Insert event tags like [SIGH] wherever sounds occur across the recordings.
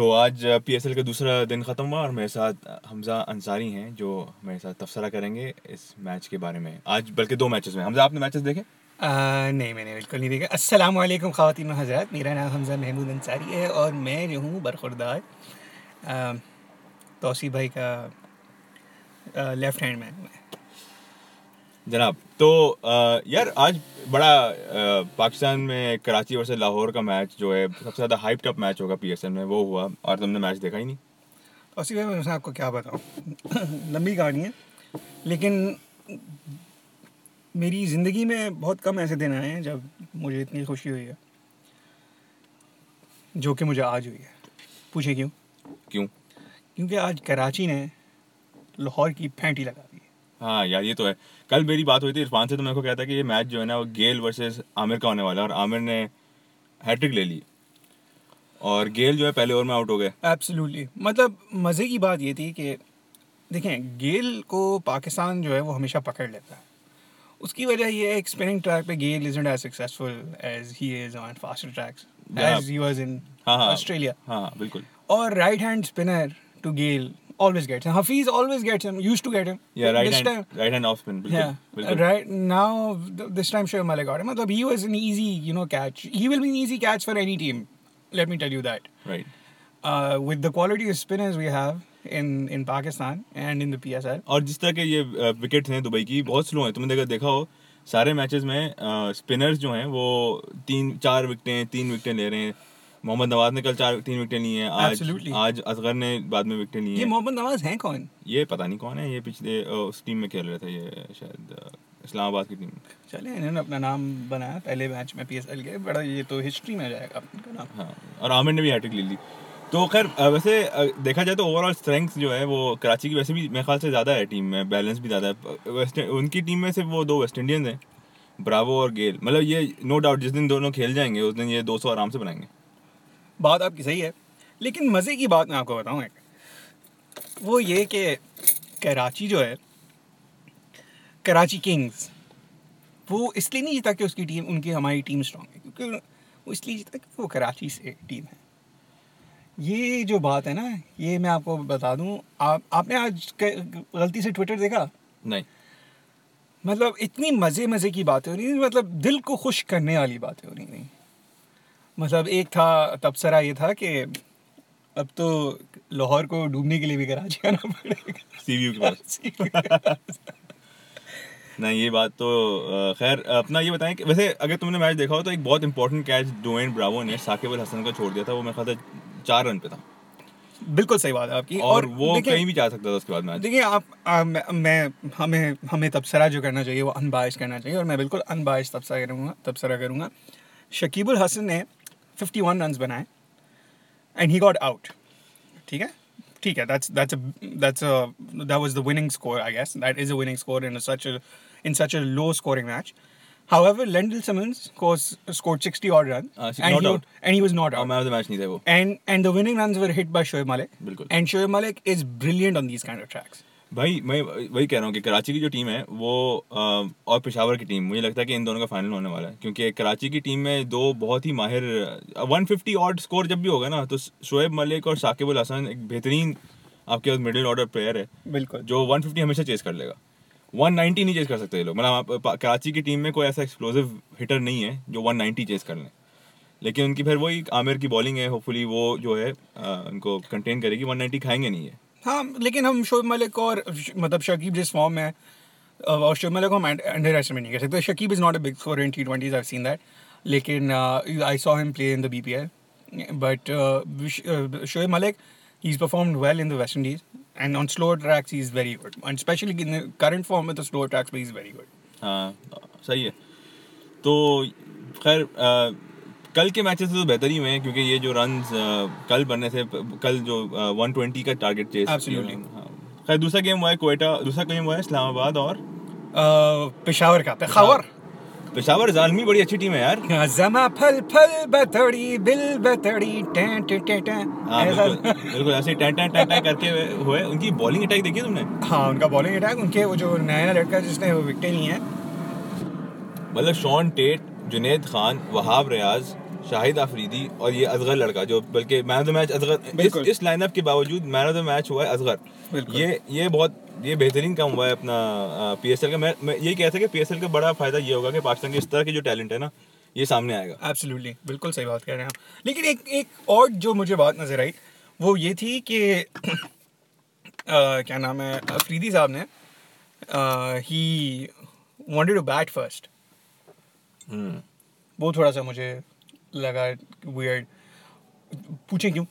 तो आज P S L का दूसरा दिन ख़त्म हुआ और मेरे साथ हमज़ा अंसारी हैं जो मेरे साथ तबसरा करेंगे इस मैच के बारे में। आज बल्कि दो मैचेस में हमज़ा आपने मैचेस देखे? आ, नहीं मैंने बिल्कुल नहीं देखा। अस्सलाम वालेकुम ख़वातीन हज़रात। मेरा नाम हमज़ा महमूद अंसारी है और मैं जो हूँ बरखुरदार। तोसी भाई का लेफ़्ट हैंड मैन मैं। जनाब तो यार आज बड़ा पाकिस्तान में कराची वर्सेस लाहौर का मैच जो है सबसे ज़्यादा हाइप टप मैच होगा पी में वो हुआ और तुमने मैच देखा ही नहीं। तोसी भाई मैं आपको क्या बताऊँ? लंबी कहानी है लेकिन मेरी ज़िंदगी में बहुत कम ऐसे दिन आए हैं जब मुझे इतनी खुशी हुई है जो कि मुझे आज हुई है। पूछे क्यों? क्यों? क्योंकि आज कराची ने लाहौर की फेंटी लगा है यार ये तो है। कल मेरी बात हुई थी इरफान से तो मेरे को कहता कि ये मैच जो है ना वो गेल वर्सेस आमिर का होने वाला है और आमिर ने हैट्रिक ले ली। और गेल जो है पहले ओवर में आउट हो गए। एब्सोल्युटली मतलब मज़े की बात ये थी कि देखें गेल को पाकिस्तान जो है वो हमेशा पकड़ लेता है। उसकी वजह ये है स्पिनिंग ट्रैक पे Gayle isn't as successful as he is on faster tracks as he was in Australia हाँ, बिल्कुल। और right hand spinner to Gayle always gets him Hafiz always gets him used to get him या right this hand time right hand off spin बिल्कुल yeah बिल्कुल right now th- this time Shoaib Malik got him मतलब he was an easy you know catch he will be an easy catch for any team let me tell you that right uh, with the quality of spinners we have in in Pakistan and in the PSL. और जिस तरह के ये wickets हैं Dubai की बहुत slow हैं तुमने देखा देखा हो सारे मैचेस में स्पिनर्स जो हैं वो तीन चार विकेटें तीन विकेटें ले रहे हैं मोहम्मद नवाज़ ने कल चार तीन विकेटें ली हैं आज Absolutely. आज असगर ने बाद में विकेटें ली ये हैं। मोहम्मद नवाज़ हैं कौन? ये पता नहीं कौन है ये पिछले अ, उस टीम में खेल रहे थे ये शायद अ, इस्लामाबाद की टीम चले इन्होंने अपना नाम बनाया पहले मैच में पीएसएल के बड़ा ये तो हिस्ट्री में जाएगा इनका नाम। हाँ और आमिर ने भी हैट्रिक ले ली। तो खैर अ, वैसे अ, देखा जाए तो ओवरऑल स्ट्रेंथ जो है वो कराची की वैसे भी मेरे ख्याल से ज़्यादा है टीम में बैलेंस भी ज़्यादा है। वेस्ट उनकी टीम में सिर्फ़ वो दो वेस्ट इंडियंस हैं ब्रावो और गेल मतलब ये नो डाउट जिस दिन दोनों खेल जाएँगे उस दिन ये 200 आराम से बनाएँगे। बात आपकी सही है लेकिन मज़े की बात मैं आपको बताऊँ एक। वो ये कि कराची जो है कराची किंग्स वो इसलिए नहीं जीता कि उसकी टीम उनकी हमारी टीम स्ट्रांग है क्योंकि वो इसलिए जीता कि वो कराची से टीम है। ये जो बात है ना ये मैं आपको बता दूँ आप आपने आज गलती से ट्विटर देखा? नहीं। मतलब इतनी मज़े मज़े की बातें हो रही मतलब दिल को खुश करने वाली बातें हो रही थी मतलब एक था तबसरा ये था कि अब तो लाहौर को डूबने के लिए भी कराची आना पड़ेगा। सी के पास नहीं ये बात तो खैर अपना ये बताएँ कि वैसे अगर तुमने मैच देखा हो तो एक बहुत इंपॉर्टेंट कैच डोएन ब्रावो ने साकिब अल हसन को छोड़ दिया था। वो मेरे ख्याल चार रन पे था। बिल्कुल सही बात है आपकी। और वो कहीं भी जा सकता था उसके बाद मैच। देखिए आप आ, मैं, मैं हमें हमें तबसरा जो करना चाहिए वो अनबाइस करना चाहिए और मैं बिल्कुल अनबाइस तबसरा करूँगा तबसरा करूँगा। शकीबुल हसन ने 51 रन्स बनाए एंड ही गॉट आउट ठीक है ठीक है that's that's that's that was the winning score I guess that is a winning score in such in such a low scoring match however Lendl Simmons scores, scored 60 odd runs Uh, and, not he, out. and he was not और out man of the match नहीं थे वो and and the winning runs were hit by Shoaib Malik बिल्कुल। and Shoaib Malik is brilliant on these kind of tracks भाई मैं वही कह रहा हूँ कि कराची की जो टीम है वो और पेशावर की टीम मुझे लगता है कि इन दोनों का फाइनल होने वाला है क्योंकि कराची की टीम में दो बहुत ही माहिर वन फिफ्टी ऑड स्कोर जब भी होगा ना तो शोएब मलिक और साकिब अल हसन एक बेहतरीन आपके पास मिडिल ऑर्डर प्लेयर है बिल्कुल। जो 150 हमेशा चेस कर लेगा। 190 नहीं चेस कर सकते ये लोग। मतलब कराची की टीम में कोई ऐसा एक्सप्लोसिव हिटर नहीं है जो 190 चेस कर लें। लेकिन उनकी फिर वही आमिर की बॉलिंग है होपफुली वो जो है उनको कंटेन करेगी। 190 खाएँगे नहीं है हाँ लेकिन हम शोएब मलिक और मतलब शकीब जिस फॉर्म में और शोब मलिक को हम अंडर एस्टिमेट नहीं कर सकते। Shakib is not a big for in T twenty I seen that लेकिन I saw him play in the B P L but Shoaib Malik he is perform well in the West Indies and on slow tracks is very good and specially in current form में तो slow tracks भी is very good हाँ सही है। तो खैर कल के मैचेस तो बेहतर ही हुए हैं क्योंकि ये जो रन कल बनने प- कल जो वन ट्वेंटी का टारगेट चेस खैर दूसरा गेम हुआ है कोयटा दूसरा गेम हुआ है इस्लामाबाद और? पेशावर का पेशावर। पेशावर जालमी बड़ी अच्छी टीम है यार। जमा फल फल बतड़ी बिल बतड़ी टें टें टें टें। हाँ बिल्कुल ऐसे टैं टैं टैं टैं करके हुए उनकी बॉलिंग अटैक देखी तुमने? हाँ उनका बॉलिंग अटैक उनके वो जो नया लड़का है जिसने विकेटें ली हैं। मतलब शॉन टेट जुनेद खान वहाब रियाज शाहिद आफरीदी और ये असगर लड़का जो बल्कि man of the match Asghar इस। इस लाइनअप के बावजूद मैन ऑफ़ द मैच हुआ है असगर। बिल्कुल। ये ये बहुत ये बेहतरीन काम हुआ है अपना पीएसएल का। मैं मैं ये कहता कि पी एस एल का बड़ा फ़ायदा ये होगा कि पाकिस्तान के इस तरह के जो टैलेंट है ना ये सामने आएगा। एब्सोल्युटली बिल्कुल सही बात कह रहे हैं आप। लेकिन एक एक और जो मुझे बात नज़र आई वो ये थी कि क्या नाम है अफरीदी साहब ने he wanted to bat first वो थोड़ा सा मुझे लगा वियर्ड पूछें क्यों?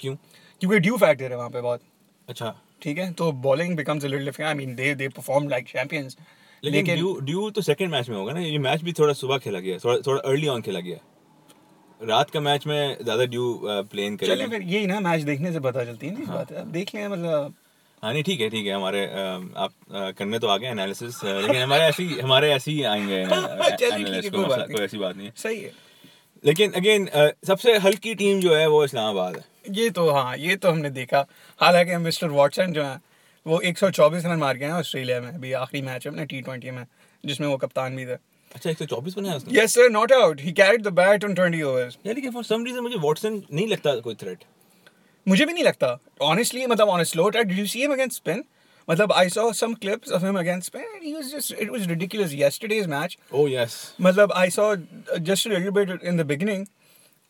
क्यों? क्योंकि ड्यू फैक्टर है वहाँ पे बहुत। अच्छा। ठीक है? तो bowling becomes a little I mean they they perform like champions लेकिन ड्यू ड्यू तो सेकंड मैच में होगा ना? ये मैच भी थोड़ा सुबह खेला गया। थोड़ा थोड़ा अर्ली ऑन खेला गया। रात का मैच में ज़्यादा ड्यू प्लेन चले करेगा। फिर यही ना मैच देखने से पता चलती है ना इस बात है। अब देख लें मतलब हाँ नहीं ठीक है ठीक है हमारे आप करने तो आ गए एनालिसिस लेकिन हमारे ऐसी हमारे ऐसे ही आएँगे [LAUGHS] कोई ऐसी बात नहीं है। सही है। लेकिन अगेन सबसे हल्की टीम जो है वो इस्लामाबाद है। ये तो हाँ ये तो हमने देखा। हालाँकि मिस्टर वॉटसन जो है वो 124 रन मार गए हैं ऑस्ट्रेलिया में अभी आखिरी मैच है अपने टी ट्वेंटी में जिसमें वो कप्तान भी थे। अच्छा एक सौ चौबीस बनाया उसने? Yes sir not out he carried the bat on 20 overs यार लेकिन फॉर सम रीजन मुझे वॉटसन नहीं लगता कोई थ्रेट मुझे भी नहीं लगता। ऑनेस्टली मतलब on slow did you see him against spin मतलब I saw some clips of him against spin and he was just it was ridiculous yesterday's match oh yes मतलब I saw just a little bit in the beginning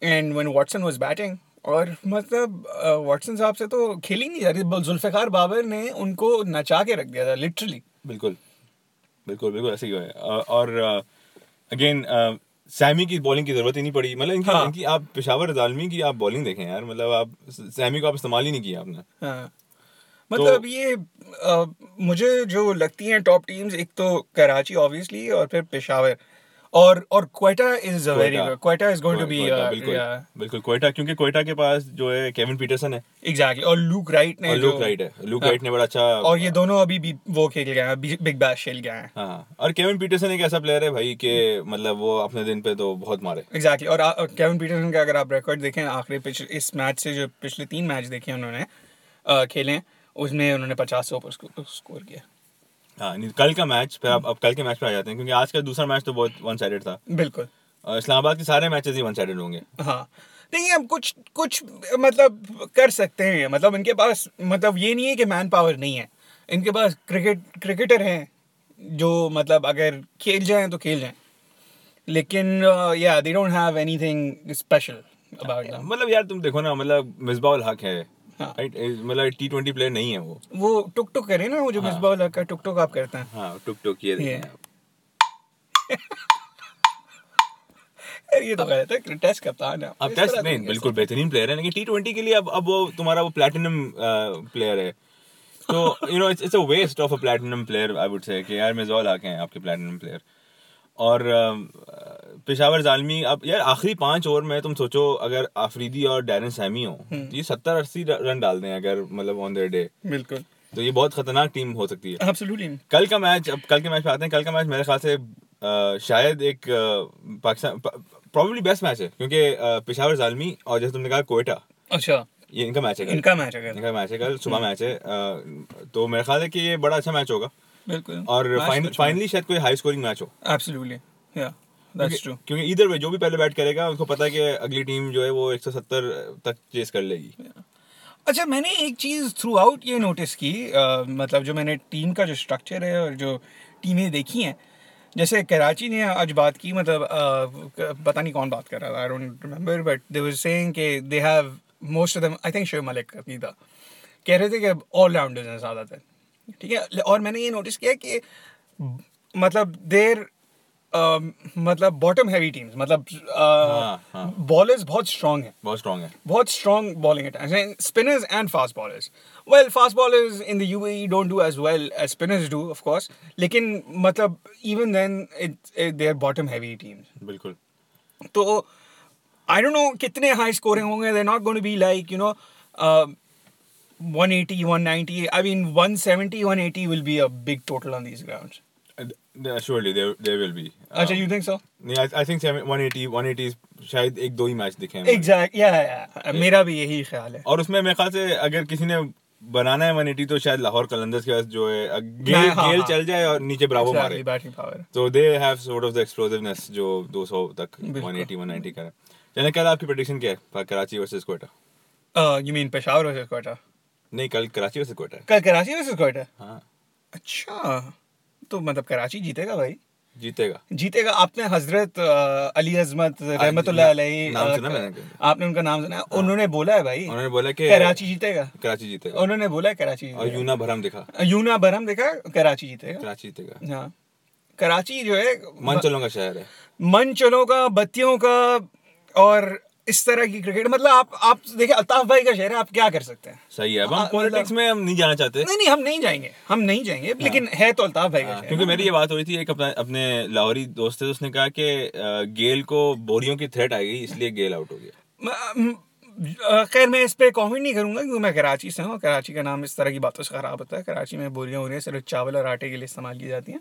and when Watson was batting और मतलब Watson साहब से तो खेल ही नहीं जा रही। जुल्फिकार बाबर ने उनको नचा के रख दिया था लिटरली बिल्कुल। बिल्कुल बिल्कुल ऐसे ही हुआ है। और अगेन सैमी की बॉलिंग की ज़रूरत ही नहीं पड़ी। मतलब इनकी हाँ। इनकी आप पेशावर जालमी की आप बॉलिंग देखें यार मतलब आप सैमी को आप इस्तेमाल ही नहीं किया आपने। हाँ। मतलब ये आ, मुझे जो लगती हैं टॉप टीम्स एक तो कराची ऑब्वियसली और फिर पेशावर। और और Quetta is a very Quetta. Quetta is going to be बिल्कुल बिल्कुल कोयटा क्योंकि कोयटा के पास जो है केविन पीटरसन है। एग्जैक्टली और लूक राइट ने लूक राइट है लूक हाँ। राइट ने बड़ा अच्छा और ये दोनों अभी भी वो खेल गए हैं बिग बैश खेल गए हैं। हाँ और केविन पीटरसन एक ऐसा प्लेयर है भाई कि मतलब वो अपने दिन पे तो बहुत मारे। एग्जैक्टली और केविन पीटरसन का अगर आप रिकॉर्ड देखें आखिरी पिछले इस मैच से जो पिछले तीन मैच देखे उन्होंने खेले हैं, उसमें उन्होंने पचास सौ पर स्कोर किया। हाँ कल का मैच फिर आप अब कल के मैच पे आ जाते हैं क्योंकि आज का दूसरा मैच तो बहुत वन साइडेड था। बिल्कुल। इस्लामाबाद के सारे मैचेस ही वन साइडेड होंगे। हाँ। देखिए हम कुछ कुछ मतलब कर सकते हैं मतलब इनके पास मतलब ये नहीं है कि मैन पावर नहीं है। इनके पास क्रिकेट क्रिकेटर हैं जो मतलब अगर खेल जाएँ तो खेल जाएँ। लेकिन या they don't have anything special about मतलब यार तुम देखो ना मतलब मिसबा उल हक है। मतलब टी ट्वेंटी प्लेयर नहीं है वो। वो टुक टुक करे ना वो जो मिसबा उल का टुक टुक आप करते हैं। हाँ टुक टुक ये। ये तो गलत है टेस्ट कप्तान है। अब टेस्ट नहीं बिल्कुल बेहतरीन प्लेयर है लेकिन टी ट्वेंटी के लिए अब अब वो तुम्हारा वो प्लेटिनम प्लेयर है। तो you know it's it's a waste of a platinum player I would say कि यार मिसबाउल हक हैं आपके प्लेटिनम प्लेयर और पेशावर जालमी अब यार आखिरी पाँच ओवर में तुम सोचो अगर आफरीदी और डैरन सैमी हो तो ये सत्तर अस्सी रन डाल दें अगर मतलब ऑन देयर डे बिल्कुल। तो ये बहुत खतरनाक टीम हो सकती है। एब्सोल्युटली कल का मैच अब कल के मैच पे आते हैं कल का मैच मेरे ख्याल से अ, शायद एक पाकिस्तान प्रॉब्लली बेस्ट मैच है क्योंकि पेशावर जालमी और जैसे तुमने कहा कोयटा। अच्छा। ये इनका मैच है कल। इनका मैच है इनका मैच है कल सुबह मैच है अ, तो मेरे ख्याल है कि ये बड़ा अच्छा मैच होगा। बिल्कुल। और फाइनली शायद कोई हाई स्कोरिंग मैच हो। एब्सोल्युटली या क्योंकि इधर वे जो भी पहले बैट करेगा उनको पता है कि अगली टीम जो है वो 170 तक चेस कर लेगी। अच्छा मैंने एक चीज़ थ्रू आउट ये नोटिस की अ, मतलब जो मैंने टीम का जो स्ट्रक्चर है और जो टीमें देखी हैं जैसे कराची ने आज बात की मतलब पता नहीं कौन बात कर रहा था I don't remember but they was saying कि they have most of them I think Shiv Malik का था। कह रहे थे कि ऑल राउंडर्स हैं ज़्यादातर। ठीक है और मैंने ये नोटिस किया कि मतलब देर मतलब बॉटम हैवी टीम्स मतलब बॉलर्स हाँ, हाँ। बहुत स्ट्रांग है। बहुत स्ट्रांग है। बहुत strong bowling spinners and fast bowlers well fast bowlers in the UAE don't do as well as spinners do of लेकिन मतलब even then they are bottom heavy teams बिल्कुल। तो आई डोंट नो कितने high scoring होंगे। They not going be like you know 180 190 I mean 170 180 will be a big total on these grounds surely there will be अच्छा, you think so? नहीं I think 180 180 शायद एक दो ही match दिखे हैं Exact. Yeah, yeah. मेरा भी यही ख्याल है. और उसमें मेरे ख्याल से अगर किसी ने बनाना है 180 तो शायद लाहौर कलंदर्स के पास जो है गेल हाँ, हाँ, गेल हाँ. चल जाए और नीचे ब्रावो मारे batting power. तो they have sort of the explosiveness जो 200 तक बिल्कुल। 180 190 करे चले कल आपकी प्रेडिक्शन क्या है Karachi versus Quetta you mean Peshawar versus Quetta नहीं कल कराची वर्सेस कोयटा है कल कराची वर्सेस कोयटा हाँ अच्छा तो मतलब कराची जीतेगा भाई। जीतेगा। जीतेगा। आपने हज़रत अली अजमत रहमतुल्लाह सुना मैंने आपने उनका नाम सुना है? उन्होंने बोला है भाई उन्होंने बोला कि कराची जीतेगा। कराची जीतेगा। उन्होंने बोला है कराची और यूना भरम दिखा। यूना भरम देखा कराची जीतेगा। कराची जीतेगा। हाँ। कराची जो है मनचलों का शहर है। मन मंचलों का बत्तियों का और इस तरह की क्रिकेट मतलब आप आप देखिए अल्ताफ भाई का शहर है आप क्या कर सकते हैं? सही है अब हाँ, हम पॉलिटिक्स में हम नहीं जाना चाहते। नहीं नहीं हम नहीं जाएँगे हम नहीं जाएँगे लेकिन है तो अल्ताफ भाई का हाँ, क्योंकि मेरी ये बात हो रही थी एक अपना अपने लाहौरी दोस्त थे तो उसने कहा कि गेल को बोरियों की थ्रेट आ गई इसलिए गेल आउट हो गया। खैर मैं इस पर कॉमेंट नहीं करूँगा क्योंकि मैं कराची से हूँ कराची का नाम इस तरह की बातों से ख़राब होता है। कराची में बोरियाँ हो रही हैं सिर्फ़ चावल और आटे के लिए इस्तेमाल की जाती हैं।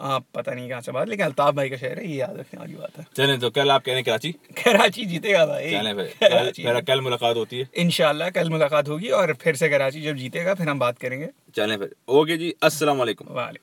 आप पता नहीं कहाँ से बात लेकिन अल्ताफ भाई का शहर है ये याद रखने वाली बात है। चले तो कल आप कह रहे हैं कराची? कराची जीतेगा भाई। चलें फिर [LAUGHS] कल मुलाकात होती है। इनशाला कल मुलाकात होगी और फिर से कराची जब जीतेगा फिर हम बात करेंगे। चले फिर ओके जी असल वालेकुम। वाले